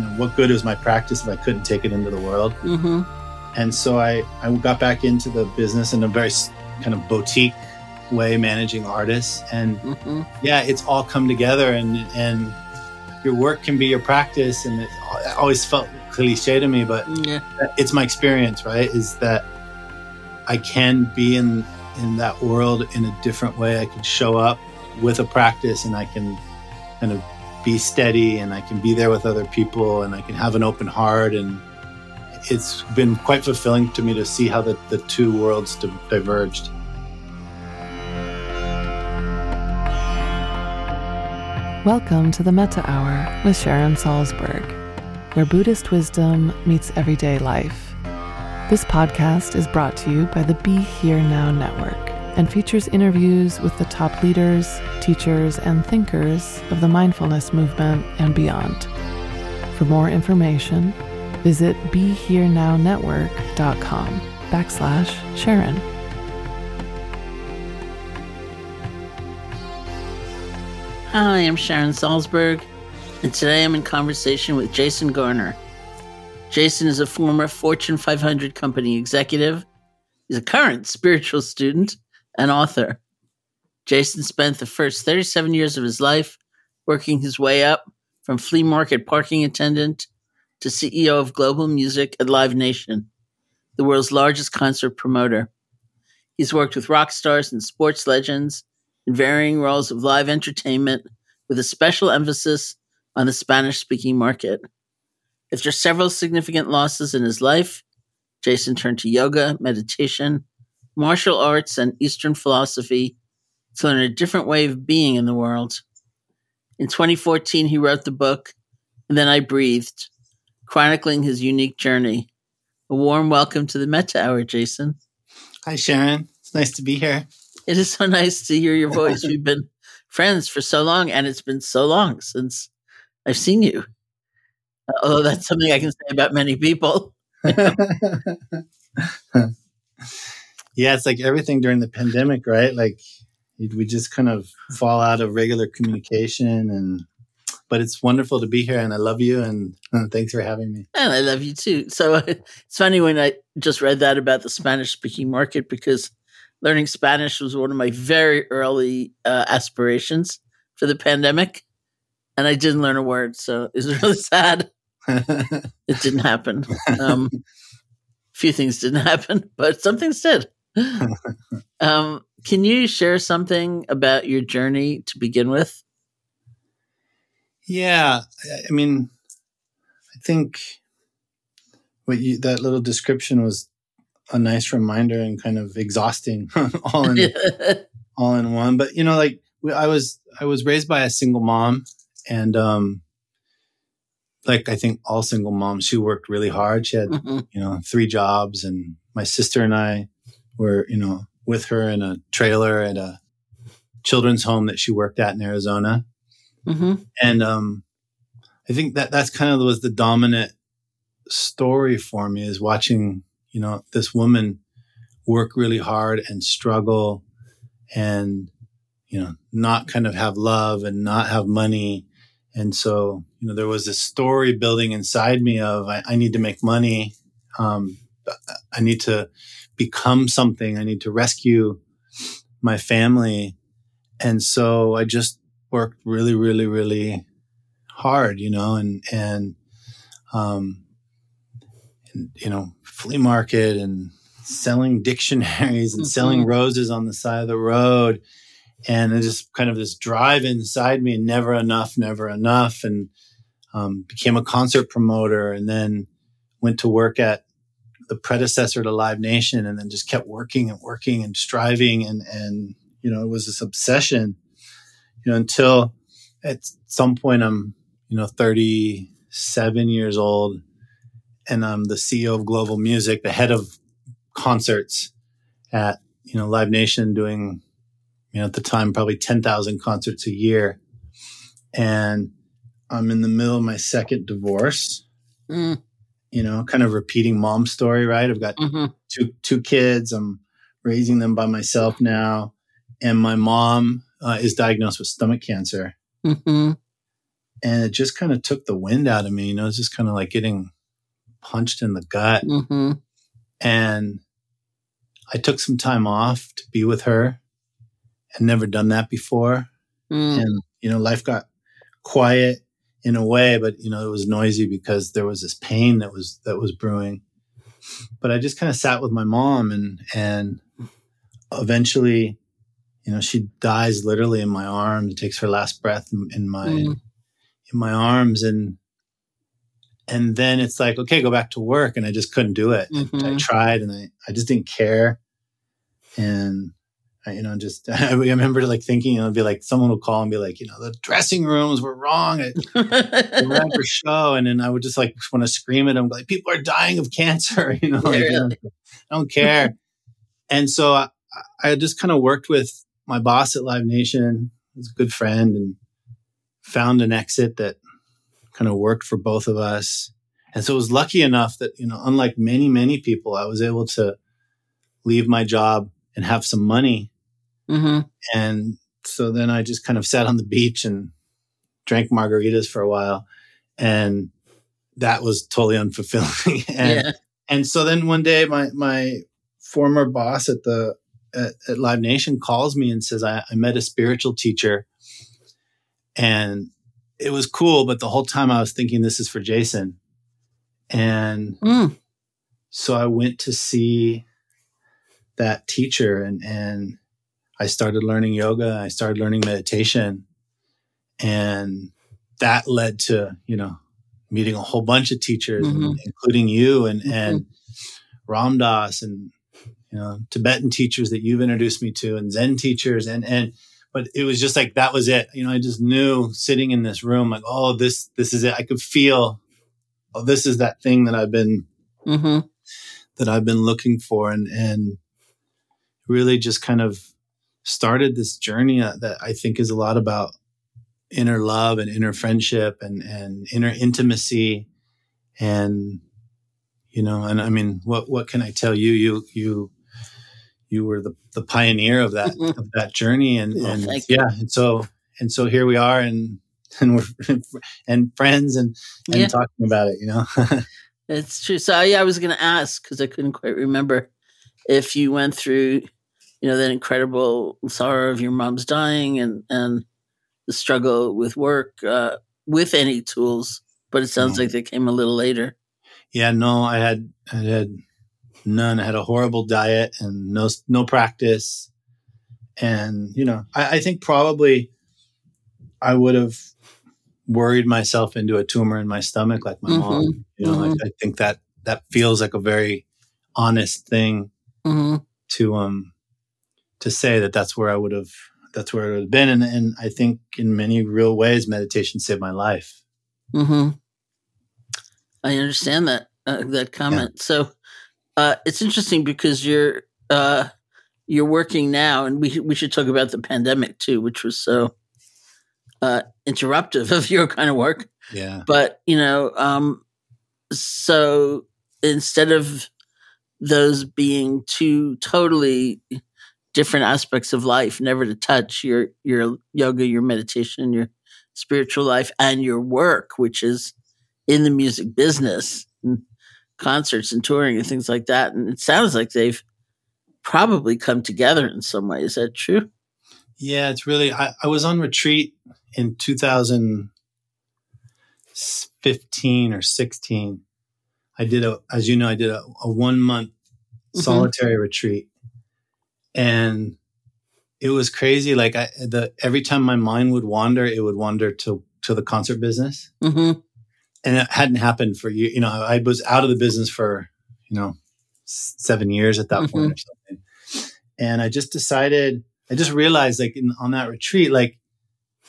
you know, what good is my practice if I couldn't take it into the world? Mm-hmm. And so I, I got back into the business in a very kind of boutique way, managing artists. And mm-hmm. yeah, it's all come together and, and your work can be your practice. And it always felt cliche to me, but yeah. it's my experience, right? Is that I can be in, in that world in a different way. I can show up with a practice and I can kind of be steady and I can be there with other people and I can have an open heart. And it's been quite fulfilling to me to see how the, the two worlds diverged. Welcome to the Metta Hour with Sharon Salzberg, where Buddhist wisdom meets everyday life. This podcast is brought to you by the Be Here Now Network and features interviews with the top leaders, teachers, and thinkers of the mindfulness movement and beyond. For more information, visit BeHereNowNetwork.com backslash Sharon. Hi, I'm Sharon Salzberg, and today I'm in conversation with Jason Garner. Jason is a former Fortune 500 company executive. He's a current spiritual student and author. Jason spent the first 37 years of his life working his way up from flea market parking attendant to CEO of Global Music at Live Nation, the world's largest concert promoter. He's worked with rock stars and sports legends in varying roles of live entertainment with a special emphasis on the Spanish speaking market. After several significant losses in his life, Jason turned to yoga, meditation, martial arts, and Eastern philosophy to learn a different way of being in the world. In 2014, he wrote the book, And Then I Breathed, chronicling his unique journey. A warm welcome to the Metta Hour, Jason. Hi, Sharon. It's nice to be here. It is so nice to hear your voice. We've been friends for so long, and it's been so long since I've seen you. Uh, although that's something I can say about many people. yeah, it's like everything during the pandemic, right? Like we just kind of fall out of regular communication and but it's wonderful to be here and I love you and uh, thanks for having me. And I love you too. So it's funny when I just read that about the Spanish speaking market because learning Spanish was one of my very early uh, aspirations for the pandemic. And I didn't learn a word. So it's really sad. it didn't happen. Um, a few things didn't happen, but some things did. Um, can you share something about your journey to begin with? Yeah, I mean, I think what you that little description was a nice reminder and kind of exhausting all in all in one. But you know, like I was I was raised by a single mom, and um, like I think all single moms, she worked really hard. She had mm-hmm. you know three jobs, and my sister and I were you know with her in a trailer at a children's home that she worked at in Arizona. Mm-hmm. And um, I think that that's kind of was the dominant story for me is watching, you know, this woman work really hard and struggle and, you know, not kind of have love and not have money. And so, you know, there was this story building inside me of I, I need to make money. Um, I need to become something. I need to rescue my family. And so I just worked really, really, really hard, you know, and, and, um, and, you know, flea market and selling dictionaries and mm-hmm. selling roses on the side of the road. And it just kind of this drive inside me, never enough, never enough. And, um, became a concert promoter and then went to work at the predecessor to Live Nation and then just kept working and working and striving. And, and, you know, it was this obsession you know, until at some point I'm, you know, 37 years old and I'm the CEO of Global Music, the head of concerts at, you know, Live Nation doing, you know, at the time, probably 10,000 concerts a year. And I'm in the middle of my second divorce. Mm. You know, kind of repeating mom story, right? I've got mm-hmm. two two kids. I'm raising them by myself now, and my mom uh, is diagnosed with stomach cancer. Mm-hmm. And it just kind of took the wind out of me. You know, it's just kind of like getting punched in the gut. Mm-hmm. And I took some time off to be with her. I'd never done that before. Mm. And, you know, life got quiet in a way, but, you know, it was noisy because there was this pain that was, that was brewing. But I just kind of sat with my mom and, and eventually you know, she dies literally in my arms, takes her last breath in, in my mm. in my arms, and and then it's like, okay, go back to work, and I just couldn't do it. Mm-hmm. I tried, and I I just didn't care, and I, you know, just I remember like thinking, you know, it'd be like someone would call and be like, you know, the dressing rooms were wrong at the show, and then I would just like want to scream at them, like, people are dying of cancer, you know, like, yeah. I don't care. and so I, I just kind of worked with my boss at Live Nation was a good friend and found an exit that kind of worked for both of us. And so it was lucky enough that, you know, unlike many, many people, I was able to leave my job and have some money. Mm-hmm. And so then I just kind of sat on the beach and drank margaritas for a while. And that was totally unfulfilling. and, yeah. and so then one day my, my former boss at the at, at Live Nation calls me and says, I, I met a spiritual teacher and it was cool, but the whole time I was thinking this is for Jason. And mm. so I went to see that teacher and, and I started learning yoga. I started learning meditation and that led to, you know, meeting a whole bunch of teachers, mm-hmm. including you and, mm-hmm. and Ram Dass and you know, Tibetan teachers that you've introduced me to and Zen teachers. And, and, but it was just like, that was it. You know, I just knew sitting in this room, like, oh, this, this is it. I could feel, oh, this is that thing that I've been, mm-hmm. that I've been looking for. And, and really just kind of started this journey that I think is a lot about inner love and inner friendship and, and inner intimacy and you know, and I mean, what what can I tell you? You you you were the, the pioneer of that Mhm. of that journey, and Well, and yeah, and so and so here we are, and and we're and friends, and and Yeah. talking about it. You know, It's true. So yeah, I was going to ask because I couldn't quite remember if you went through, you know, that incredible sorrow of your mom's dying and and the struggle with work uh, with any tools. But it sounds No. like they came a little later. yeah, no, I had I had none. I had a horrible diet and no no practice, and you know, I, I think probably I would have worried myself into a tumor in my stomach like my mom. You know, mhm. I, I think that that feels like a very honest thing hmm to um to say that that's where I would have that's where it would have been, and and I think in many real ways meditation saved my life. hmm I understand that uh, that comment. So uh, it's interesting because you're uh, you're working now, and we we should talk about the pandemic too, which was so uh, interruptive of your kind of work. Yeah, But you know, um, so instead of those being two totally different aspects of life, never to touch your your yoga, your meditation, your spiritual life, and your work, which is in the music business, and concerts and touring and things like that. And it sounds like they've probably come together in some way. Is that true? yeah. It's really I, I was on retreat in 2015 or 16. I did a as you know I did a, a one month Mhm. solitary retreat, and it was crazy. Like I the every time my mind would wander, it would wander to to the concert business. Mm-hmm. and it hadn't happened for you. You know, I was out of the business for you know seven years at that point or something, and I just decided. I just realized, like in, on that retreat, like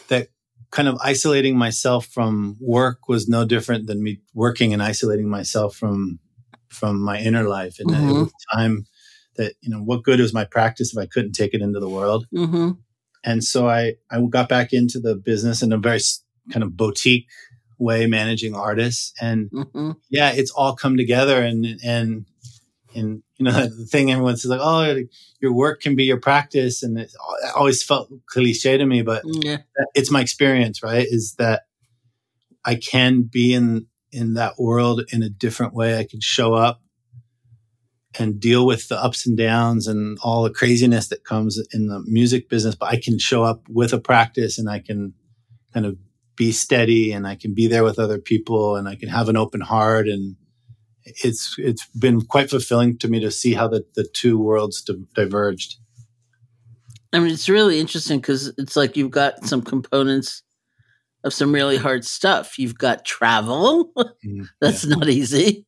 that kind of isolating myself from work was no different than me working and isolating myself from from my inner life, and that it was time that you know what good was my practice if I couldn't take it into the world Mm-hmm. and so I I got back into the business in a very kind of boutique way, managing artists, and Mm-hmm. yeah, it's all come together, and and and you know the thing everyone says like, oh, your work can be your practice, and it always felt cliche to me, but Yeah. it's my experience, right? Is that I can be in in that world in a different way. I can show up and deal with the ups and downs and all the craziness that comes in the music business, but I can show up with a practice and I can kind of be steady and I can be there with other people and I can have an open heart and it's it's been quite fulfilling to me to see how the, the two worlds di- diverged. I mean, it's really interesting because it's like you've got some components of some really hard stuff. You've got travel. Mm, That's not easy.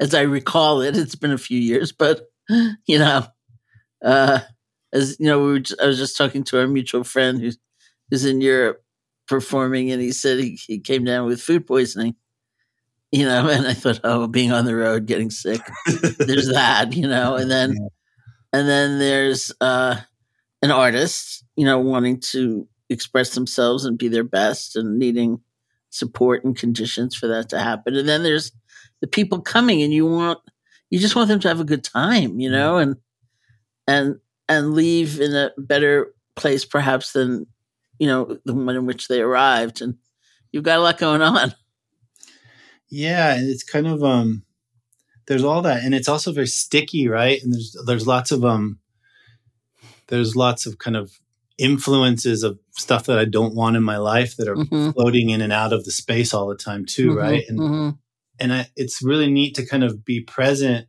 As I recall it, it's been a few years, but you know, uh, as you know, we were just, I was just talking to our mutual friend who's who's in Europe performing, and he said he, he came down with food poisoning. You know, and I thought, oh, being on the road, getting sick. There's that, you know, and then and then there's uh, an artist, you know, wanting to express themselves and be their best and needing support and conditions for that to happen. And then there's the people coming and you want you just want them to have a good time, you know, and and and leave in a better place perhaps than you know the one in which they arrived. And you've got a lot going on. Yeah, and it's kind of um there's all that and it's also very sticky, right? And there's there's lots of um there's lots of kind of influences of stuff that I don't want in my life that are Mhm. floating in and out of the space all the time too, Mhm, right? And mhm. And I, it's really neat to kind of be present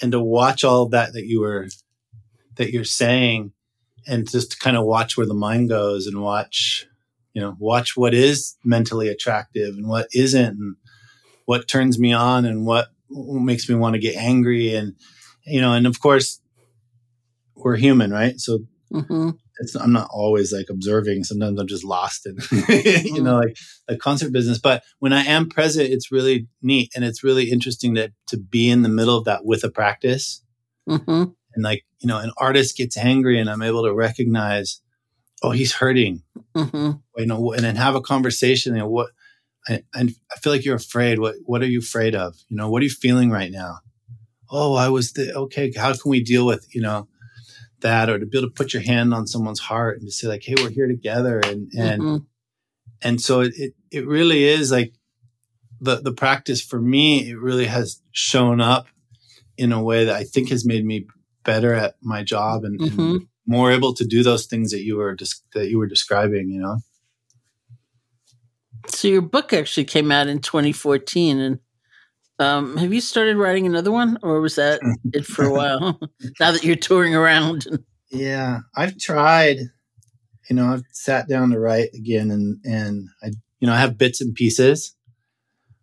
and to watch all of that that you were that you're saying and just to kind of watch where the mind goes and watch you know watch what is mentally attractive and what isn't and what turns me on and what makes me want to get angry and you know and of course we're human right so Mhm. It's I'm not always like observing. Sometimes I'm just lost in you know like the concert business. But when I am present, it's really neat and it's really interesting to to be in the middle of that with a practice. Mhm. And like you know, an artist gets angry, and I'm able to recognize, oh, he's hurting. Mhm. You know, and then have a conversation. You know, what I, I feel like you're afraid. What what are you afraid of? You know, what are you feeling right now? Oh, I was the okay. How can we deal with you know that, or to be able to put your hand on someone's heart and to say like, hey, we're here together, and and mm-hmm. and so it, it it really is like the the practice for me. It really has shown up in a way that I think has made me better at my job and, mm-hmm. and more able to do those things that you were just that you were describing. You know. So your book actually came out in 2014, and um, have you started writing another one, or was that it for a while? now that you're touring around. Yeah, I've tried. You know, I've sat down to write again, and and I, you know, I have bits and pieces.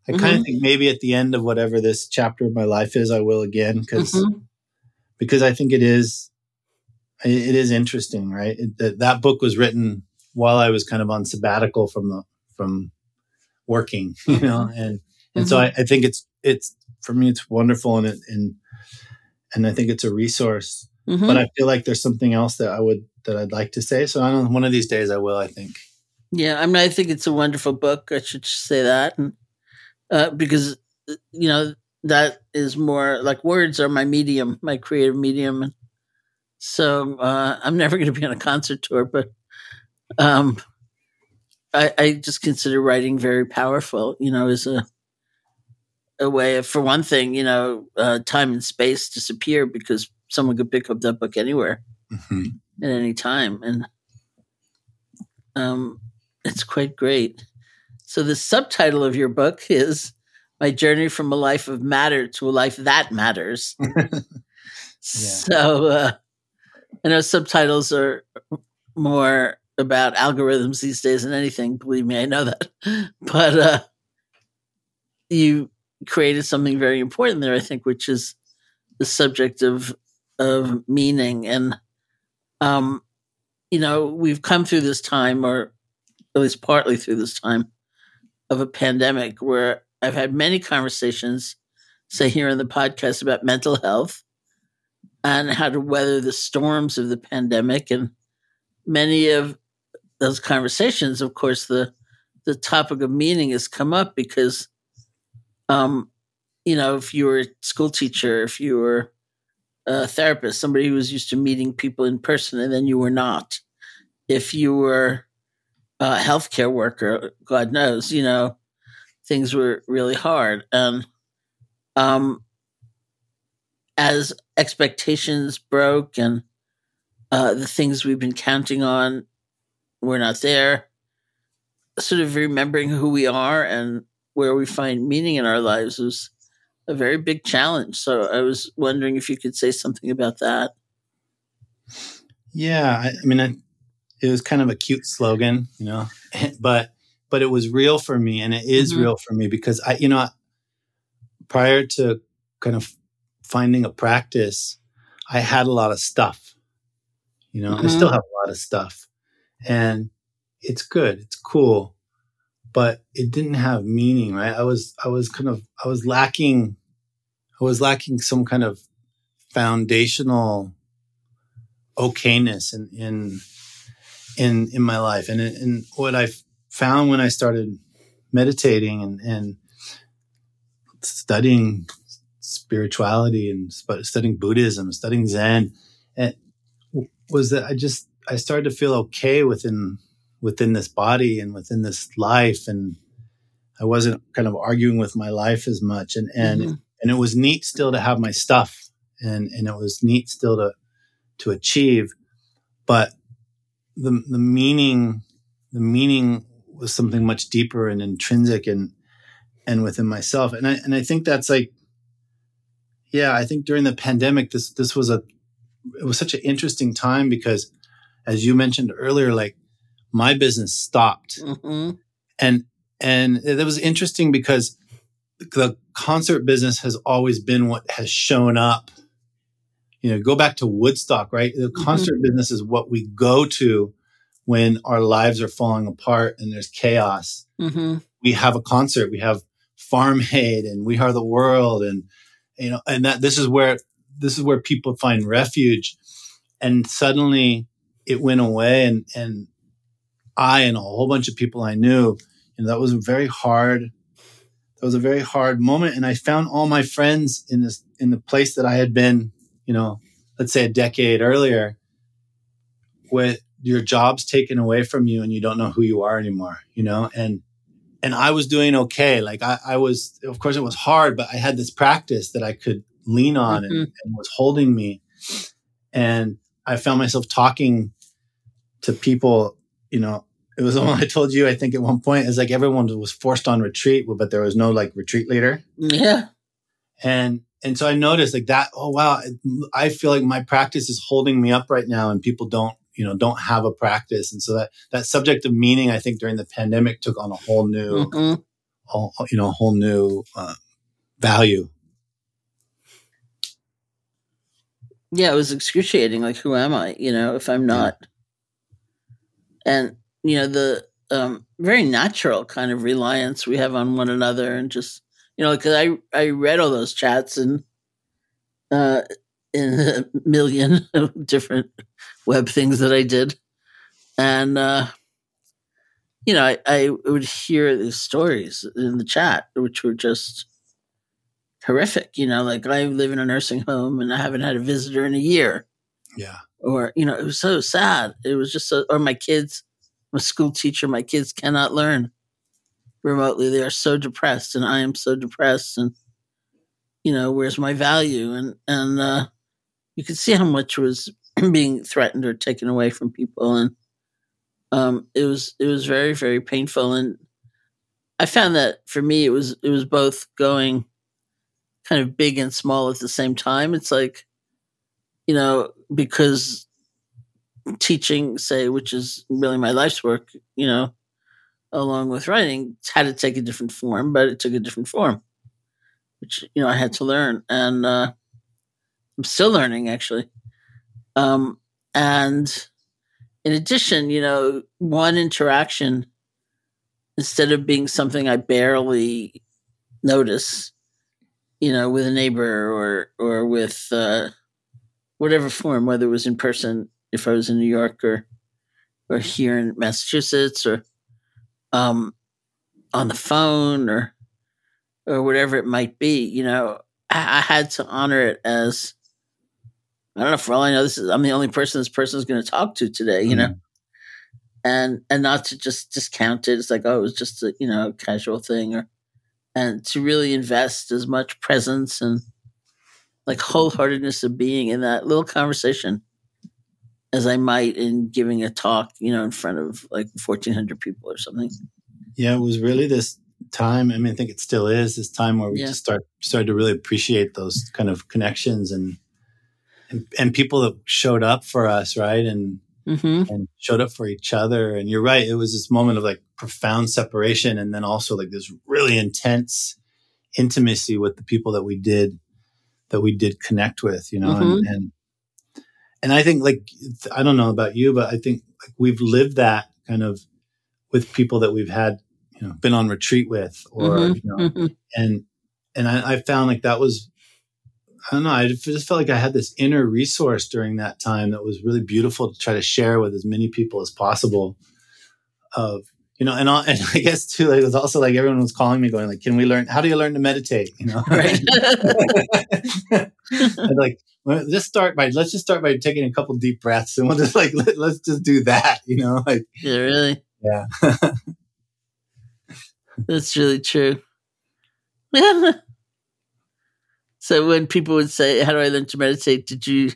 I mm-hmm. kind of think maybe at the end of whatever this chapter of my life is, I will again because mm-hmm. because I think it is it is interesting, right? It, that that book was written while I was kind of on sabbatical from the from working, you know, mm-hmm. and and mm-hmm. so I, I, think it's it's for me it's wonderful and it, and and I think it's a resource. Mm-hmm. But I feel like there's something else that I would that I'd like to say. So I don't. One of these days I will. I think. Yeah, I mean, I think it's a wonderful book. I should say that, and uh, because you know that is more like words are my medium, my creative medium. And so uh, I'm never going to be on a concert tour, but um, I, I just consider writing very powerful. You know, as a a way of, for one thing, you know, uh, time and space disappear because someone could pick up that book anywhere mm-hmm. at any time, and um, it's quite great. So the subtitle of your book is "My Journey from a Life of Matter to a Life That Matters." yeah. So uh, I know subtitles are more about algorithms these days than anything. Believe me, I know that. But uh, you created something very important there, I think, which is the subject of of meaning. And um, you know, we've come through this time, or at least partly through this time, of a pandemic where I've had many conversations, say here in the podcast, about mental health and how to weather the storms of the pandemic. And many of those conversations, of course, the the topic of meaning has come up because, um, you know, if you were a school teacher, if you were a therapist, somebody who was used to meeting people in person, and then you were not. If you were a healthcare worker, God knows, you know, things were really hard. And um, as expectations broke and uh, the things we've been counting on we're not there. Sort of remembering who we are and where we find meaning in our lives is a very big challenge. So I was wondering if you could say something about that. Yeah, I, I mean, I, it was kind of a cute slogan, you know, but but it was real for me, and it is mm-hmm. real for me because I, you know, prior to kind of finding a practice, I had a lot of stuff. You know, mm-hmm. I still have a lot of stuff, and it's good, it's cool, but it didn't have meaning, right? I was, I was kind of, I was lacking, I was lacking some kind of foundational okayness in, in, in, in my life. And, and what I found when I started meditating and, and studying spirituality and studying Buddhism, studying Zen, and was that I just I started to feel okay within within this body and within this life, and I wasn't kind of arguing with my life as much, and and mm-hmm. and it was neat still to have my stuff, and and it was neat still to to achieve, but the the meaning the meaning was something much deeper and intrinsic and and within myself, and I and I think that's like yeah, I think during the pandemic, this this was a it was such an interesting time because as you mentioned earlier, like my business stopped. Mm-hmm. And and that was interesting because the concert business has always been what has shown up. You know, go back to Woodstock, right? The mm-hmm. concert mm-hmm. business is what we go to when our lives are falling apart and there's chaos. Mm-hmm. We have a concert, we have Farm Aid and We Are the World and you know, and that this is where this is where people find refuge. And suddenly it went away and and I and a whole bunch of people I knew, you and that was a very hard that was a very hard moment. And i found all my friends in this in the place that i had been you know let's say a decade earlier with your job's taken away from you and you don't know who you are anymore you know? And and i was doing okay. Like i, I was of course it was hard but i had this practice that i could lean on mm-hmm. and, and was holding me. And i found myself talking to people you know it was the one I told you, I think at one point, is like everyone was forced on retreat, but there was no like retreat leader. Yeah. And, and so I noticed like that, oh wow, I feel like my practice is holding me up right now and people don't, you know, don't have a practice. And so that, that subject of meaning, I think during the pandemic took on a whole new, mm-hmm. whole, you know, a whole new uh, value. Yeah, it was excruciating. Like, who am I? You know, if I'm not. And you know the um, very natural kind of reliance we have on one another, and just you know, because I I read all those chats and uh, in a million different web things that I did, and uh, you know, I, I would hear these stories in the chat, which were just horrific. You know, like I live in a nursing home and I haven't had a visitor in a year. Yeah. Or you know, it was so sad. It was just so, or my kids I'm a school teacher. My kids cannot learn remotely. They are so depressed, and I am so depressed. And you know, where's my value? And and uh, you could see how much was being threatened or taken away from people, and um, it was it was very very painful. And I found that for me, it was it was both going kind of big and small at the same time. It's like you know because teaching, say, which is really my life's work, you know, along with writing, had to take a different form, but it took a different form, which, you know, I had to learn. And uh, I'm still learning, actually. Um, and in addition, you know, one interaction, instead of being something I barely notice, you know, with a neighbor or, or with, uh, whatever form, whether it was in person if I was in New York or or here in Massachusetts or um, on the phone or or whatever it might be. You know, I, I, had to honor it as I don't know. For all I know, this is I'm the only person this person is going to talk to today. You mm-hmm. know, and and not to just discount it. It's like oh, it was just a you know casual thing or and to really invest as much presence and like wholeheartedness of being in that little conversation as I might in giving a talk, you know, in front of like 1400 people or something. Yeah, it was really this time. I mean, I think it still is this time where we yeah. just start started to really appreciate those kind of connections and and, and people that showed up for us, right? And mm-hmm. and showed up for each other. And you're right, it was this moment of like profound separation, and then also like this really intense intimacy with the people that we did that we did connect with, you know, mm-hmm. and, and and I think like I don't know about you, but I think like we've lived that kind of with people that we've had, you know, been on retreat with, or mm-hmm. you know, mm-hmm. and and I, I, found like that was I don't know. I just felt like I had this inner resource during that time that was really beautiful to try to share with as many people as possible. Of you know, and, all, and I guess too, like, it was also like everyone was calling me, going like, "Can we learn? How do you learn to meditate?" You know, right? like let's start by let's just start by taking a couple deep breaths and we'll just like let, us just do that you know like yeah really yeah that's really true so when people would say how do i learn to meditate did you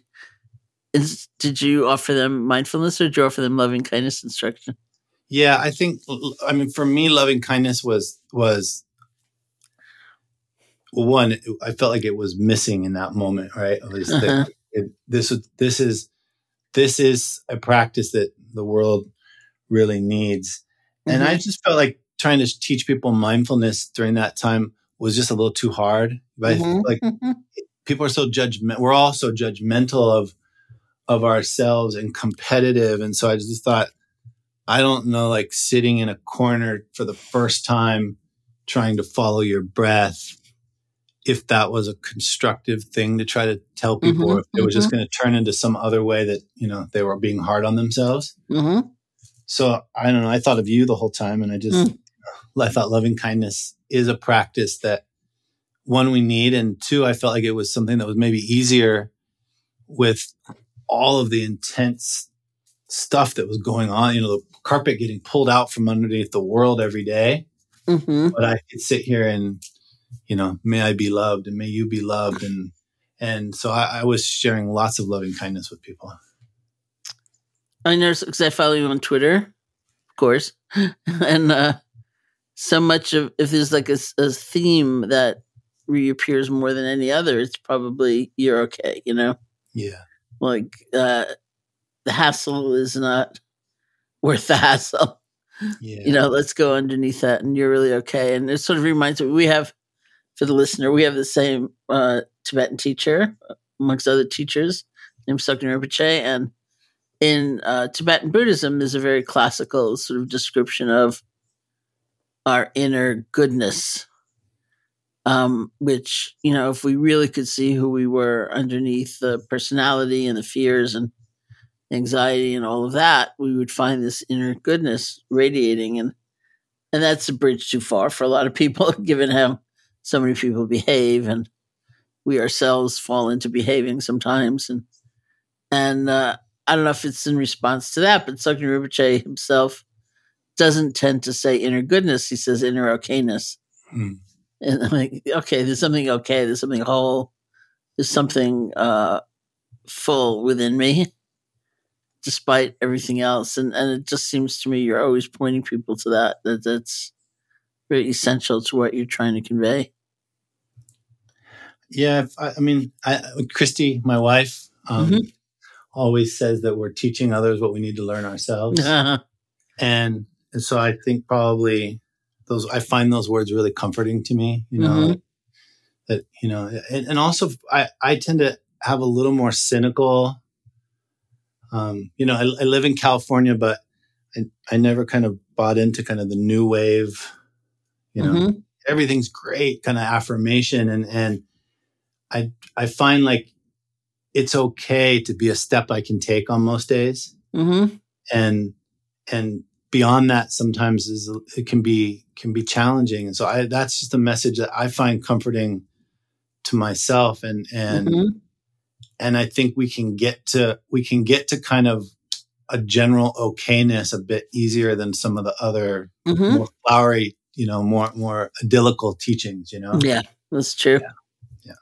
is, did you offer them mindfulness or did you offer them loving kindness instruction yeah i think i mean for me loving kindness was was one, I felt like it was missing in that moment, right? Uh-huh. It, this this is this is a practice that the world really needs, mm-hmm. and I mm-hmm. just felt like trying to teach people mindfulness during that time was just a little too hard. But mm-hmm. like mm-hmm. people are so judgment, we're all so judgmental of of ourselves and competitive, and so I just thought, I don't know, like sitting in a corner for the first time, trying to follow your breath if that was a constructive thing to try to tell people mm-hmm, or if it was mm-hmm. just going to turn into some other way that you know they were being hard on themselves mm-hmm. so i don't know i thought of you the whole time and i just mm. I thought loving kindness is a practice that one we need, and two, I felt like it was something that was maybe easier with all of the intense stuff that was going on. You know, the carpet getting pulled out from underneath the world every day. Mm-hmm. But I could sit here and, you know, may I be loved and may you be loved, and and so I, I was sharing lots of loving kindness with people. I know because I follow you on Twitter, of course, and uh, so much of if there's like a, a theme that reappears more than any other, it's probably you're okay. You know, Yeah. like uh, the hassle is not worth the hassle. Yeah. You know, let's go underneath that, and you're really okay. And it sort of reminds me we have for the listener, we have the same uh, Tibetan teacher amongst other teachers named Tsoknyi Rinpoche, and in uh, Tibetan Buddhism, there's a very classical sort of description of our inner goodness, um, which, you know, if we really could see who we were underneath the personality and the fears and anxiety and all of that, we would find this inner goodness radiating. And, and that's a bridge too far for a lot of people, given how so many people behave and we ourselves fall into behaving sometimes. And, and, uh, I don't know if it's in response to that, but Tsoknyi Rinpoche himself doesn't tend to say inner goodness. He says inner okayness. Hmm. And I'm like, okay, there's something okay. There's something whole. There's something uh, full within me, despite everything else. And and it just seems to me you're always pointing people to that. That that's very essential to what you're trying to convey. Yeah, I, I mean, I, Christy, my wife, um, Mhm. always says that we're teaching others what we need to learn ourselves, Uh-huh. and, and so I think probably those I find those words really comforting to me. You know, Mhm. that, that you know, and, and also I I tend to have a little more cynical. Um, you know, I, I live in California, but I, I never kind of bought into kind of the new wave. You know, Mhm. everything's great kind of affirmation and and i i find like it's okay to be a step i can take on most days Mhm. and and beyond that sometimes is it can be can be challenging and so i that's just a message that i find comforting to myself and and Mhm. And i think we can get to we can get to kind of a general okayness a bit easier than some of the other Mhm. more flowery you know more more idyllical teachings you know Yeah, that's true. Yeah. Yeah.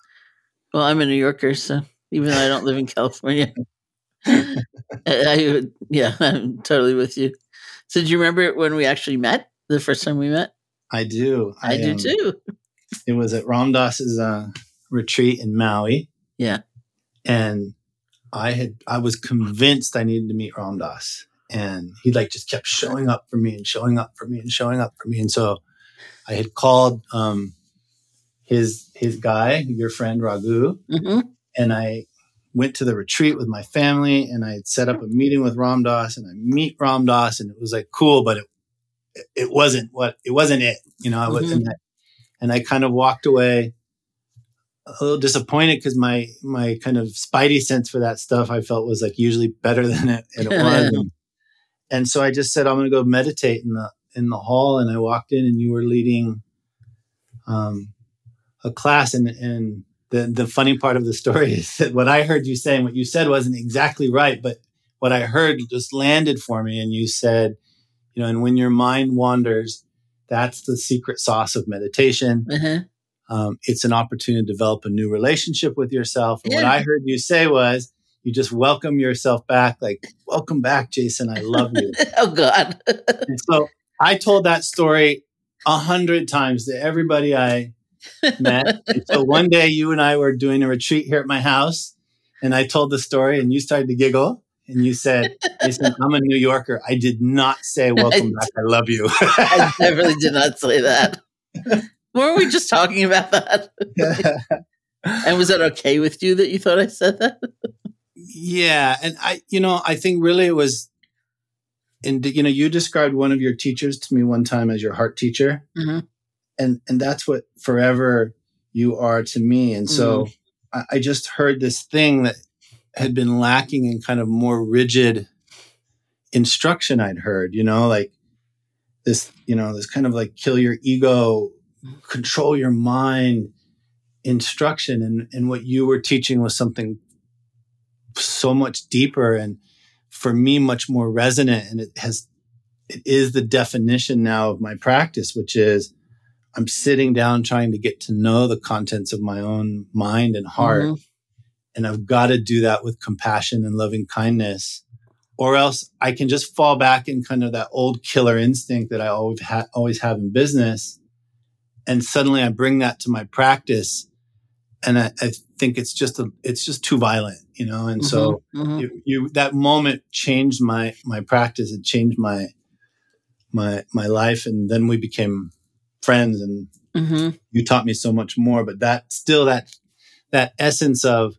Well, I'm a New Yorker, so even though I don't live in California, I, I would, yeah, I'm totally with you. So, do you remember when we actually met? The first time we met? I do. I, do um, too. It was at Ram Dass's uh, retreat in Maui. Yeah. And I had I was convinced I needed to meet Ram Dass. And he like just kept showing up for me and showing up for me and showing up for me. And so I had called um, his his guy, your friend Raghu, hmm and I went to the retreat with my family and I had set up a meeting with Ram Dass and I meet Ram Dass and it was like cool, but it it wasn't what it wasn't it, you know. I was, Mhm. and, I, and I kind of walked away a little disappointed because my my kind of spidey sense for that stuff I felt was like usually better than it, it was. and, and so I just said I'm going to go meditate in the in the hall, and I walked in and you were leading um, a class, and and the the funny part of the story is that what I heard you saying, what you said wasn't exactly right, but what I heard just landed for me, and you said, you know, and when your mind wanders, that's the secret sauce of meditation. Uh-huh. Um, it's an opportunity to develop a new relationship with yourself. And what I heard you say was, you just welcome yourself back, like, welcome back, Jason. I love you. oh, God. and so I told that story a hundred times to everybody I met. And so one day you and I were doing a retreat here at my house, and I told the story, and you started to giggle. And you said, Jason, I'm a New Yorker. I did not say, welcome back. I love you. I definitely did not say that. Weren't we just talking about that? And was that okay with you that you thought I said that? Yeah, and I, you know, I think really it was, and you know, you described one of your teachers to me one time as your heart teacher, Mhm. and and that's what forever you are to me. And so I, I just heard this thing that had been lacking in kind of more rigid instruction. I'd heard, you know, like this, you know, this kind of like kill your ego, control your mind instruction. And, and what you were teaching was something so much deeper and for me, much more resonant. And it has, it is the definition now of my practice, which is I'm sitting down trying to get to know the contents of my own mind and heart. Mm-hmm. And I've got to do that with compassion and loving kindness or else I can just fall back in kind of that old killer instinct that I always ha- always have in business. And suddenly I bring that to my practice. And I, I think it's just a, it's just too violent, you know? And mm-hmm, so mm-hmm. You, you, that moment changed my, my practice. It changed my, my, my life. And then we became friends and mm-hmm. you taught me so much more, but that still that, that essence of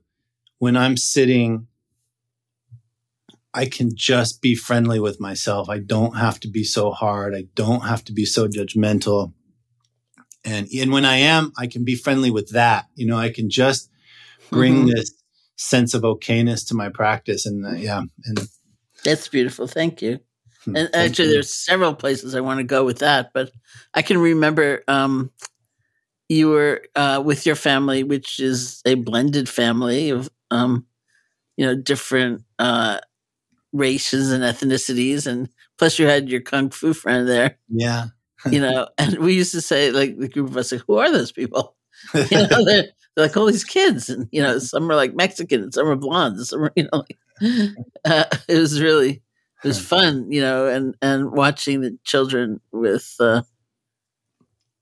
when I'm sitting I can just be friendly with myself. I don't have to be so hard. I don't have to be so judgmental. And, and when I am, I can be friendly with that. You know, I can just bring mm-hmm. this sense of okayness to my practice. And uh, yeah. And that's beautiful. Thank you. Hmm, and Thank actually, you. there's several places I want to go with that, but I can remember, um, you were, uh, with your family, which is a blended family of, um, you know, different, uh, races and ethnicities, and plus you had your kung fu friend there. Yeah, you know, and we used to say like the group of us like, who are those people? You know, they're, they're, like all these kids, and you know, some are like Mexican, and some are blonde, and some are you know, like, uh, it was really it was fun, you know, and and watching the children with. uh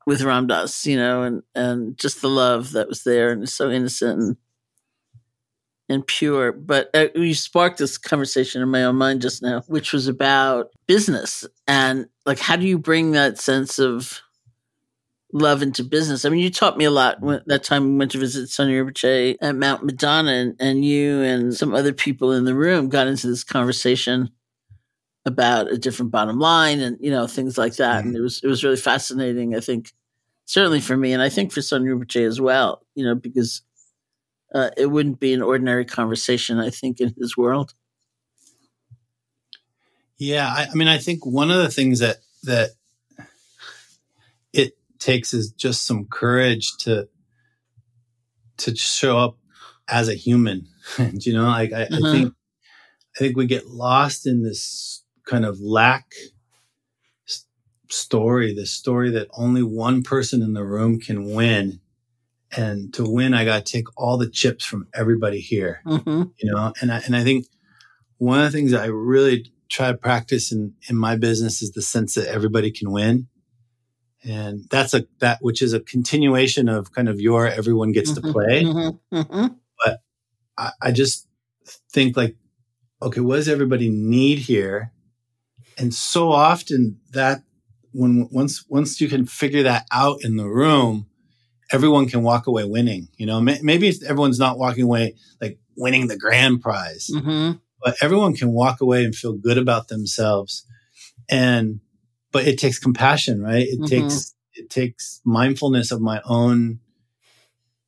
with Ram Dass, you know, and and just the love that was there, and so innocent and and pure. But uh, you sparked this conversation in my own mind just now, which was about business and like how do you bring that sense of love into business? I mean, you taught me a lot when, that time we went to visit Tsoknyi Rinpoche at Mount Madonna, and, and you and some other people in the room got into this conversation about a different bottom line and you know things like that, mm-hmm. and it was it was really fascinating. I think certainly for me, and I think for Tsoknyi Rinpoche as well. You know, because uh, it wouldn't be an ordinary conversation, I think, in his world. Yeah, I, I mean, I think one of the things that that it takes is just some courage to to show up as a human. and, you know, like I, mm-hmm. I think I think we get lost in this kind of lack story, this story that only one person in the room can win and to win i got to take all the chips from everybody here mm-hmm. you know and I, and I think one of the things i really try to practice in in my business is the sense that everybody can win and that's a that which is a continuation of kind of your everyone gets mm-hmm. to play mm-hmm. mm-hmm. but I, I just think like okay what does everybody need here and so often that when once once you can figure that out in the room everyone can walk away winning. You know, maybe everyone's not walking away like winning the grand prize, mm-hmm. but everyone can walk away and feel good about themselves. And, but it takes compassion, right? It mm-hmm. takes, it takes mindfulness of my own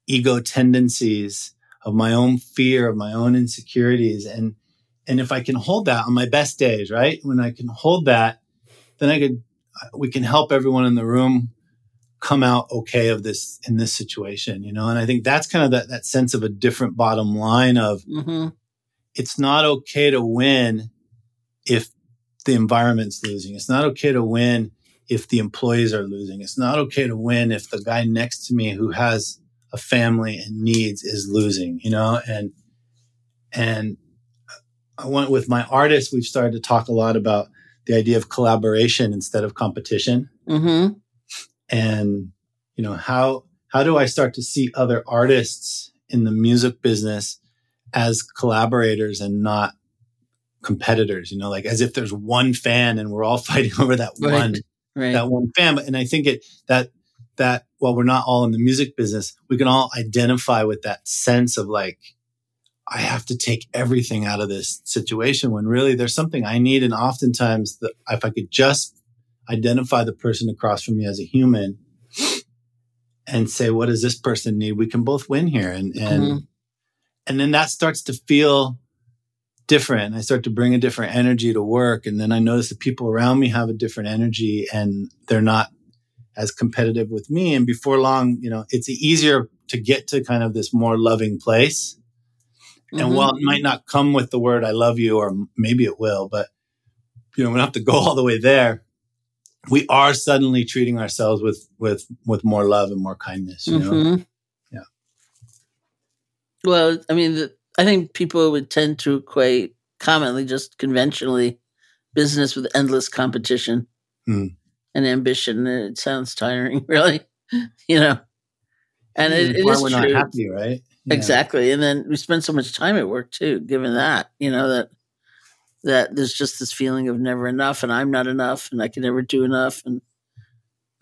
ego tendencies, of my own fear, of my own insecurities. And, and if I can hold that on my best days, right? When I can hold that, then I could, we can help everyone in the room come out okay of this in this situation, you know? And I think that's kind of that, that sense of a different bottom line of mm-hmm. it's not okay to win if the environment's losing. It's not okay to win if the employees are losing. It's not okay to win if the guy next to me who has a family and needs is losing, you know? And, and I went with my artists, we've started to talk a lot about the idea of collaboration instead of competition. Mm-hmm and you know how how do i start to see other artists in the music business as collaborators and not competitors you know like as if there's one fan and we're all fighting over that right, one right. that one fan and i think it that that while we're not all in the music business we can all identify with that sense of like i have to take everything out of this situation when really there's something i need and oftentimes the, if i could just identify the person across from me as a human and say, what does this person need? We can both win here. And, and, mm-hmm. and then that starts to feel different. I start to bring a different energy to work. And then I notice the people around me have a different energy and they're not as competitive with me. And before long, you know, it's easier to get to kind of this more loving place. Mm-hmm. And while it might not come with the word I love you, or maybe it will, but you know, we don't have to go all the way there. We are suddenly treating ourselves with with with more love and more kindness. You mm-hmm. know? Yeah. Well, I mean, the, I think people would tend to equate commonly, just conventionally, business with endless competition mm. and ambition. It sounds tiring, really, you know. And it, it is we're true. not happy, right? Yeah. Exactly. And then we spend so much time at work too, given that, you know, that that there's just this feeling of never enough and I'm not enough and I can never do enough and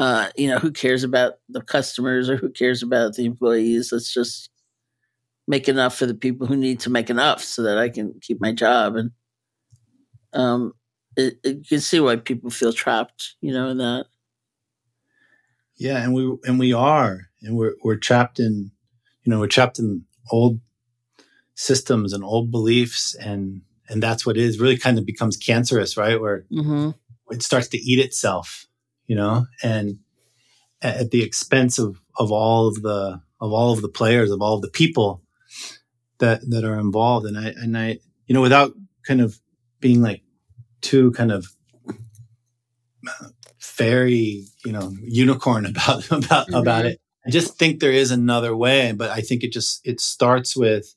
uh, you know, who cares about the customers or who cares about the employees? Let's just make enough for the people who need to make enough so that I can keep my job. And um, it, it, you can see why people feel trapped, you know, in that. Yeah, and we and we are, and we're we're trapped in, you know, we're trapped in old systems and old beliefs, and and that's what is really kind of becomes cancerous, right? Where mm-hmm. it starts to eat itself, you know, and at the expense of of all of the of all of the players, of all of the people that that are involved. And I and I, you know, without kind of being like too kind of fairy, you know, unicorn about about mm-hmm. about it. I just think there is another way, but I think it just it starts with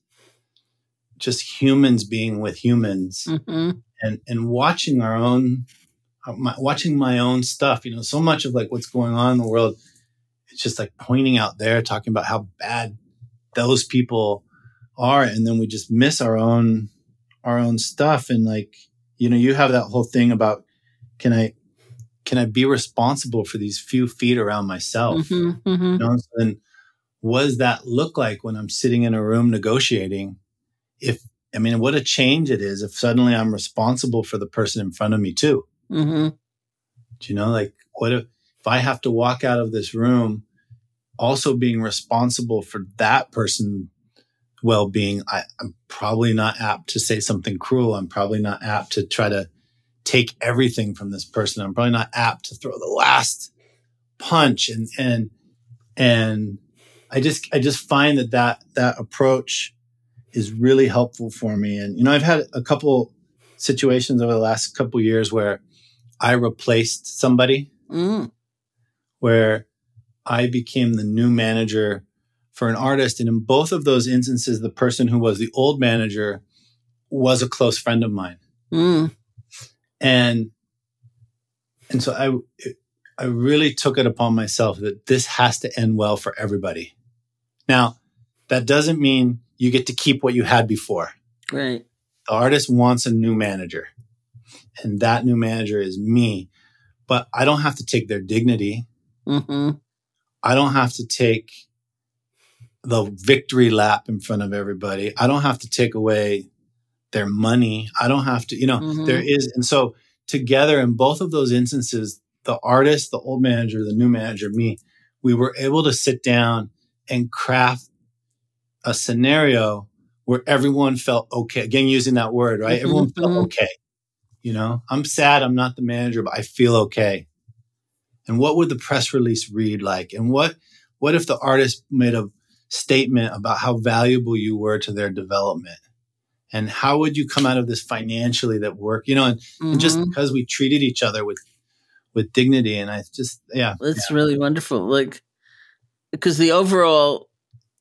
just humans being with humans mm-hmm. and and watching our own uh, my, watching my own stuff you know so much of like what's going on in the world it's just like pointing out there talking about how bad those people are and then we just miss our own our own stuff and like you know you have that whole thing about can i can i be responsible for these few feet around myself mm-hmm, mm-hmm. You know? and what does that look like when i'm sitting in a room negotiating if I mean, what a change it is if suddenly I'm responsible for the person in front of me too. Mm-hmm. Do you know, like, what if, if I have to walk out of this room also being responsible for that person well-being I, i'm probably not apt to say something cruel i'm probably not apt to try to take everything from this person i'm probably not apt to throw the last punch and and and i just i just find that that that approach is really helpful for me. And, you know, I've had a couple situations over the last couple years where I replaced somebody, mm. where I became the new manager for an artist. And in both of those instances, the person who was the old manager was a close friend of mine. Mm. And, and so I, I really took it upon myself that this has to end well for everybody. Now, that doesn't mean you get to keep what you had before. Right. The artist wants a new manager, and that new manager is me. But I don't have to take their dignity. Mm-hmm. I don't have to take the victory lap in front of everybody. I don't have to take away their money. I don't have to, you know, mm-hmm. there is. And so together in both of those instances, the artist, the old manager, the new manager, me, we were able to sit down and craft a scenario where everyone felt okay. Again, using that word, right? Mm-hmm, everyone felt mm-hmm. okay. You know, I'm sad I'm not the manager, but I feel okay. And what would the press release read like? And what what if the artist made a statement about how valuable you were to their development? And how would you come out of this financially that work? You know, and, mm-hmm. and just mm-hmm. because we treated each other with with dignity and I just yeah. It's yeah. really wonderful. Like because the overall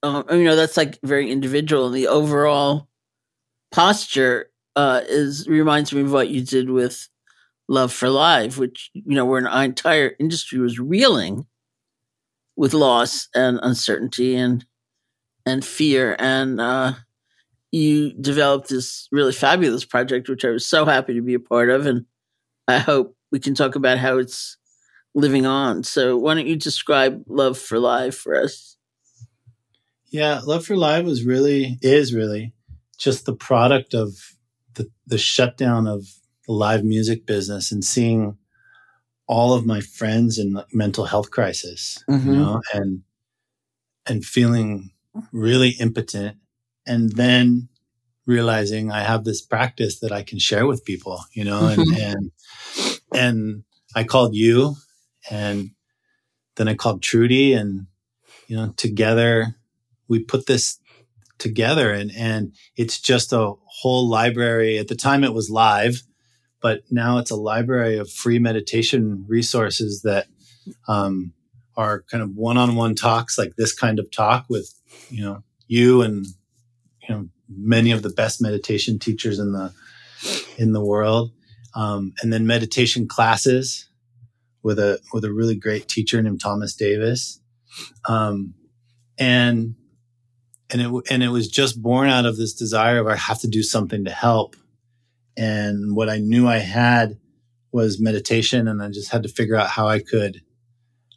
um, you know that's like very individual. The overall posture uh, is reminds me of what you did with love for live which you know where an entire industry was reeling with loss and uncertainty and and fear. And uh, you developed this really fabulous project which i was so happy to be a part of. And i hope we can talk about how it's living on. So why don't you describe love for live for us yeah, Love for Live was really is really just the product of the the shutdown of the live music business and seeing all of my friends in mental health crisis, mm-hmm. you know, and and feeling really impotent, and then realizing I have this practice that I can share with people, you know, and, Mhm. and, and I called you and then I called Trudy and, you know, together we put this together and, and it's just a whole library. At the time it was live, but now it's a library of free meditation resources that, um, are kind of one-on-one talks like this kind of talk with, you know, you and, you know, many of the best meditation teachers in the, in the world. Um, and then meditation classes with a with a really great teacher named Thomas Davis, um, and and it and it was just born out of this desire of I have to do something to help, and what I knew I had was meditation, and I just had to figure out how I could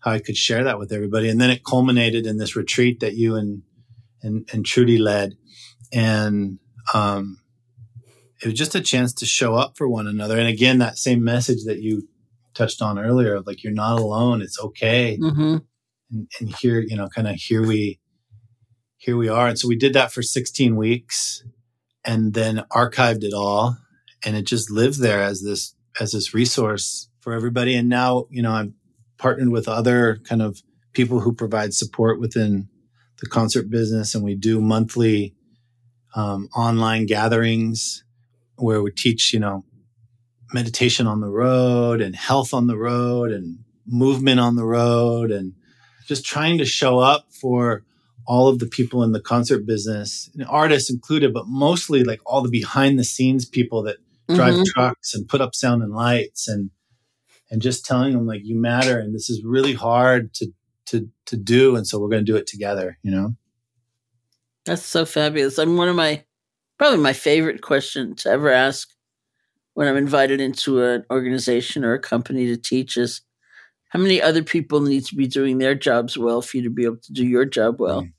how I could share that with everybody, and then it culminated in this retreat that you and and, and Trudy led, and um, it was just a chance to show up for one another, and again that same message that you touched on earlier of like you're not alone. It's okay. Hmm and, and here you know kind of here we here we are. And so we did that for 16 weeks and then archived it all. And it just lived there as this as this resource for everybody. And now you know i'm partnered with other kind of people who provide support within the concert business. And we do monthly um, online gatherings where we teach you know meditation on the road and health on the road and movement on the road and just trying to show up for all of the people in the concert business, and artists included, but mostly like all the behind the scenes people that drive Mhm. trucks and put up sound and lights and and just telling them like you matter and this is really hard to to to do and so we're going to do it together, you know. That's so fabulous. I'm one of my probably my favorite question to ever ask when I'm invited into an organization or a company to teach is how many other people need to be doing their jobs well for you to be able to do your job well? Mm.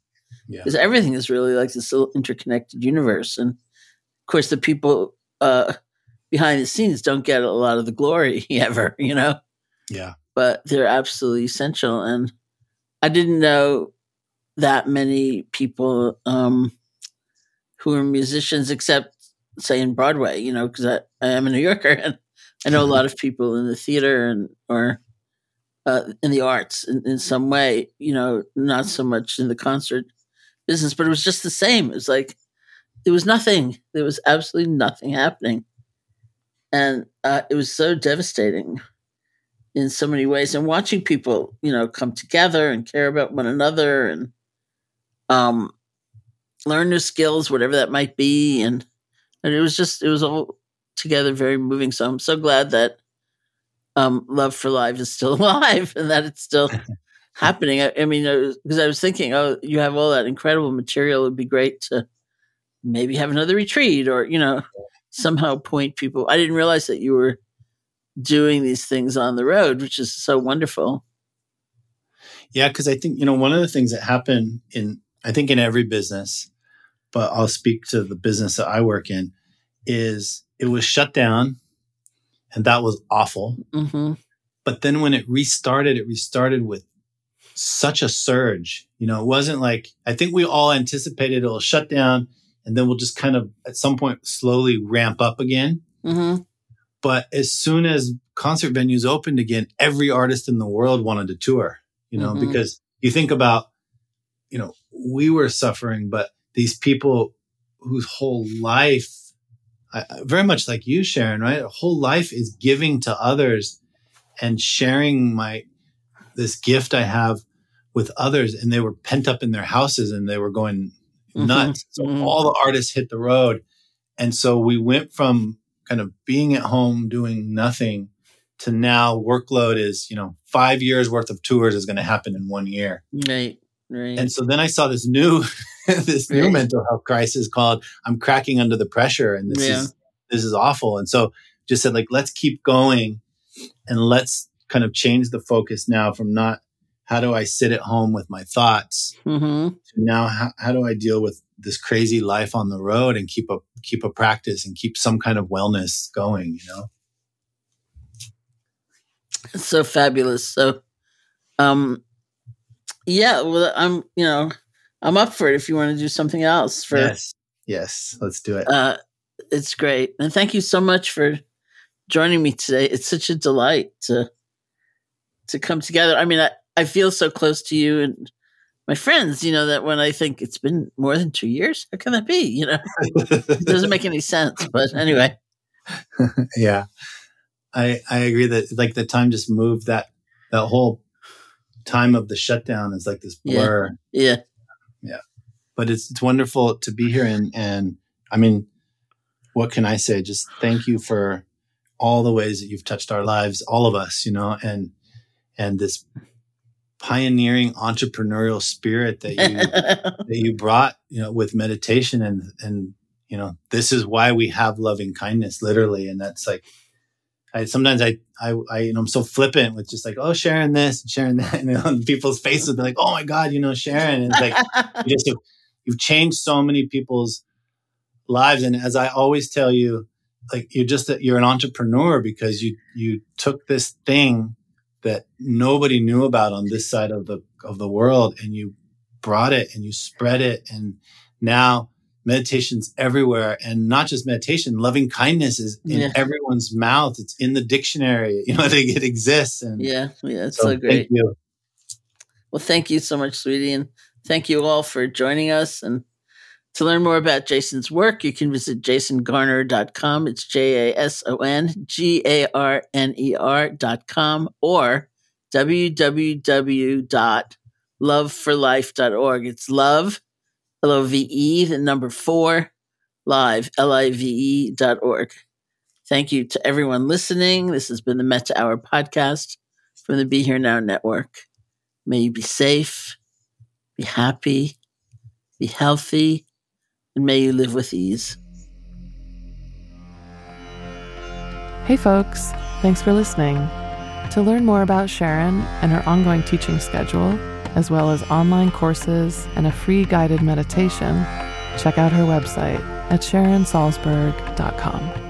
Yeah. Because everything is really like this little interconnected universe. And of course the people uh behind the scenes don't get a lot of the glory ever, you know? Yeah. but they're absolutely essential. And I didn't know that many people um, who are musicians, except say in Broadway, you know, because I, I am a New Yorker and I know a lot of people in the theater and or uh, in the arts in, in some way, you know, not so much in the concert business, but it was just the same. It was like there was nothing. There was absolutely nothing happening, and uh, it was so devastating in so many ways and watching people you know come together and care about one another and um learn new skills whatever that might be and and it was just it was all together very moving so i'm so glad that um love for live is still alive and that it's still happening. I, I mean because I was thinking oh you have all that incredible material. It'd be great to maybe have another retreat or you know somehow point people. I didn't realize that you were doing these things on the road, which is so wonderful. Yeah, because I think you know one of the things that happen in I think in every business, but I'll speak to the business that I work in, is it was shut down, and that was awful. hmm But then when it restarted, it restarted with such a surge. You know, it wasn't like I think we all anticipated it'll shut down, and then we'll just kind of at some point slowly ramp up again. hmm But as soon as concert venues opened again, every artist in the world wanted to tour, you know, Mhm. because you think about, you know, we were suffering, but these people whose whole life, I, I- very much like you, Sharon, right? A whole life is giving to others and sharing my, this gift I have with others. And they were pent up in their houses and they were going Mhm. nuts. So Mhm. all the artists hit the road. And so we went from kind of being at home doing nothing to now workload is, you know, five years worth of tours is going to happen in one year. Right. Right. And so then I saw this new, this new mental health crisis called I'm cracking under the pressure and this Yeah. is, this is awful. And so just said like, let's keep going and let's kind of change the focus now from not how do I sit at home with my thoughts hmm now how, how do I deal with this crazy life on the road and keep a keep a practice and keep some kind of wellness going, you know? It's so fabulous. So, um, yeah. Well, I'm. You know, I'm up for it if you want to do something else for yes. Yes, let's do it. Uh, it's great. And thank you so much for joining me today. It's such a delight to to come together. I mean, I, I feel so close to you and my friends, you know, that when I think it's been more than two years, how can that be? You know, it doesn't make any sense. But anyway. yeah. I I agree that like the time just moved that that whole time of the shutdown is like this blur. Yeah. Yeah. yeah. But it's it's wonderful to be here and and I mean, what can I say? Just thank you for all the ways that you've touched our lives, all of us, you know, and and this pioneering entrepreneurial spirit that you that you brought, you know, with meditation and and you know, this is why we have loving kindness, literally, and that's like. I, sometimes I, I, I, you know, I'm so flippant with just like, oh, sharing this and sharing that, and on people's faces, they're like, oh my god, you know, sharing. And it's like, you just you've changed so many people's lives, and as I always tell you, like you're just that you're an entrepreneur because you you took this thing that nobody knew about on this side of the of the world and you brought it and you spread it and now meditation's everywhere and not just meditation loving kindness is in yeah. everyone's mouth. It's in the dictionary you know it exists and yeah yeah it's so, so great. well thank you so much sweetie and thank you all for joining us and to learn more about Jason's work, you can visit jasongarner.com. It's J A S O N G A R N E R.com or www.love4live.org. It's love, L O V E, the number four, live, L I V E dot org. Thank you to everyone listening. This has been the Metta Hour podcast from the Be Here Now Network. May you be safe, be happy, be healthy and may you live with ease. Hey, folks, thanks for listening. To learn more about Sharon and her ongoing teaching schedule, as well as online courses and a free guided meditation, check out her website at sharonsalzberg.com.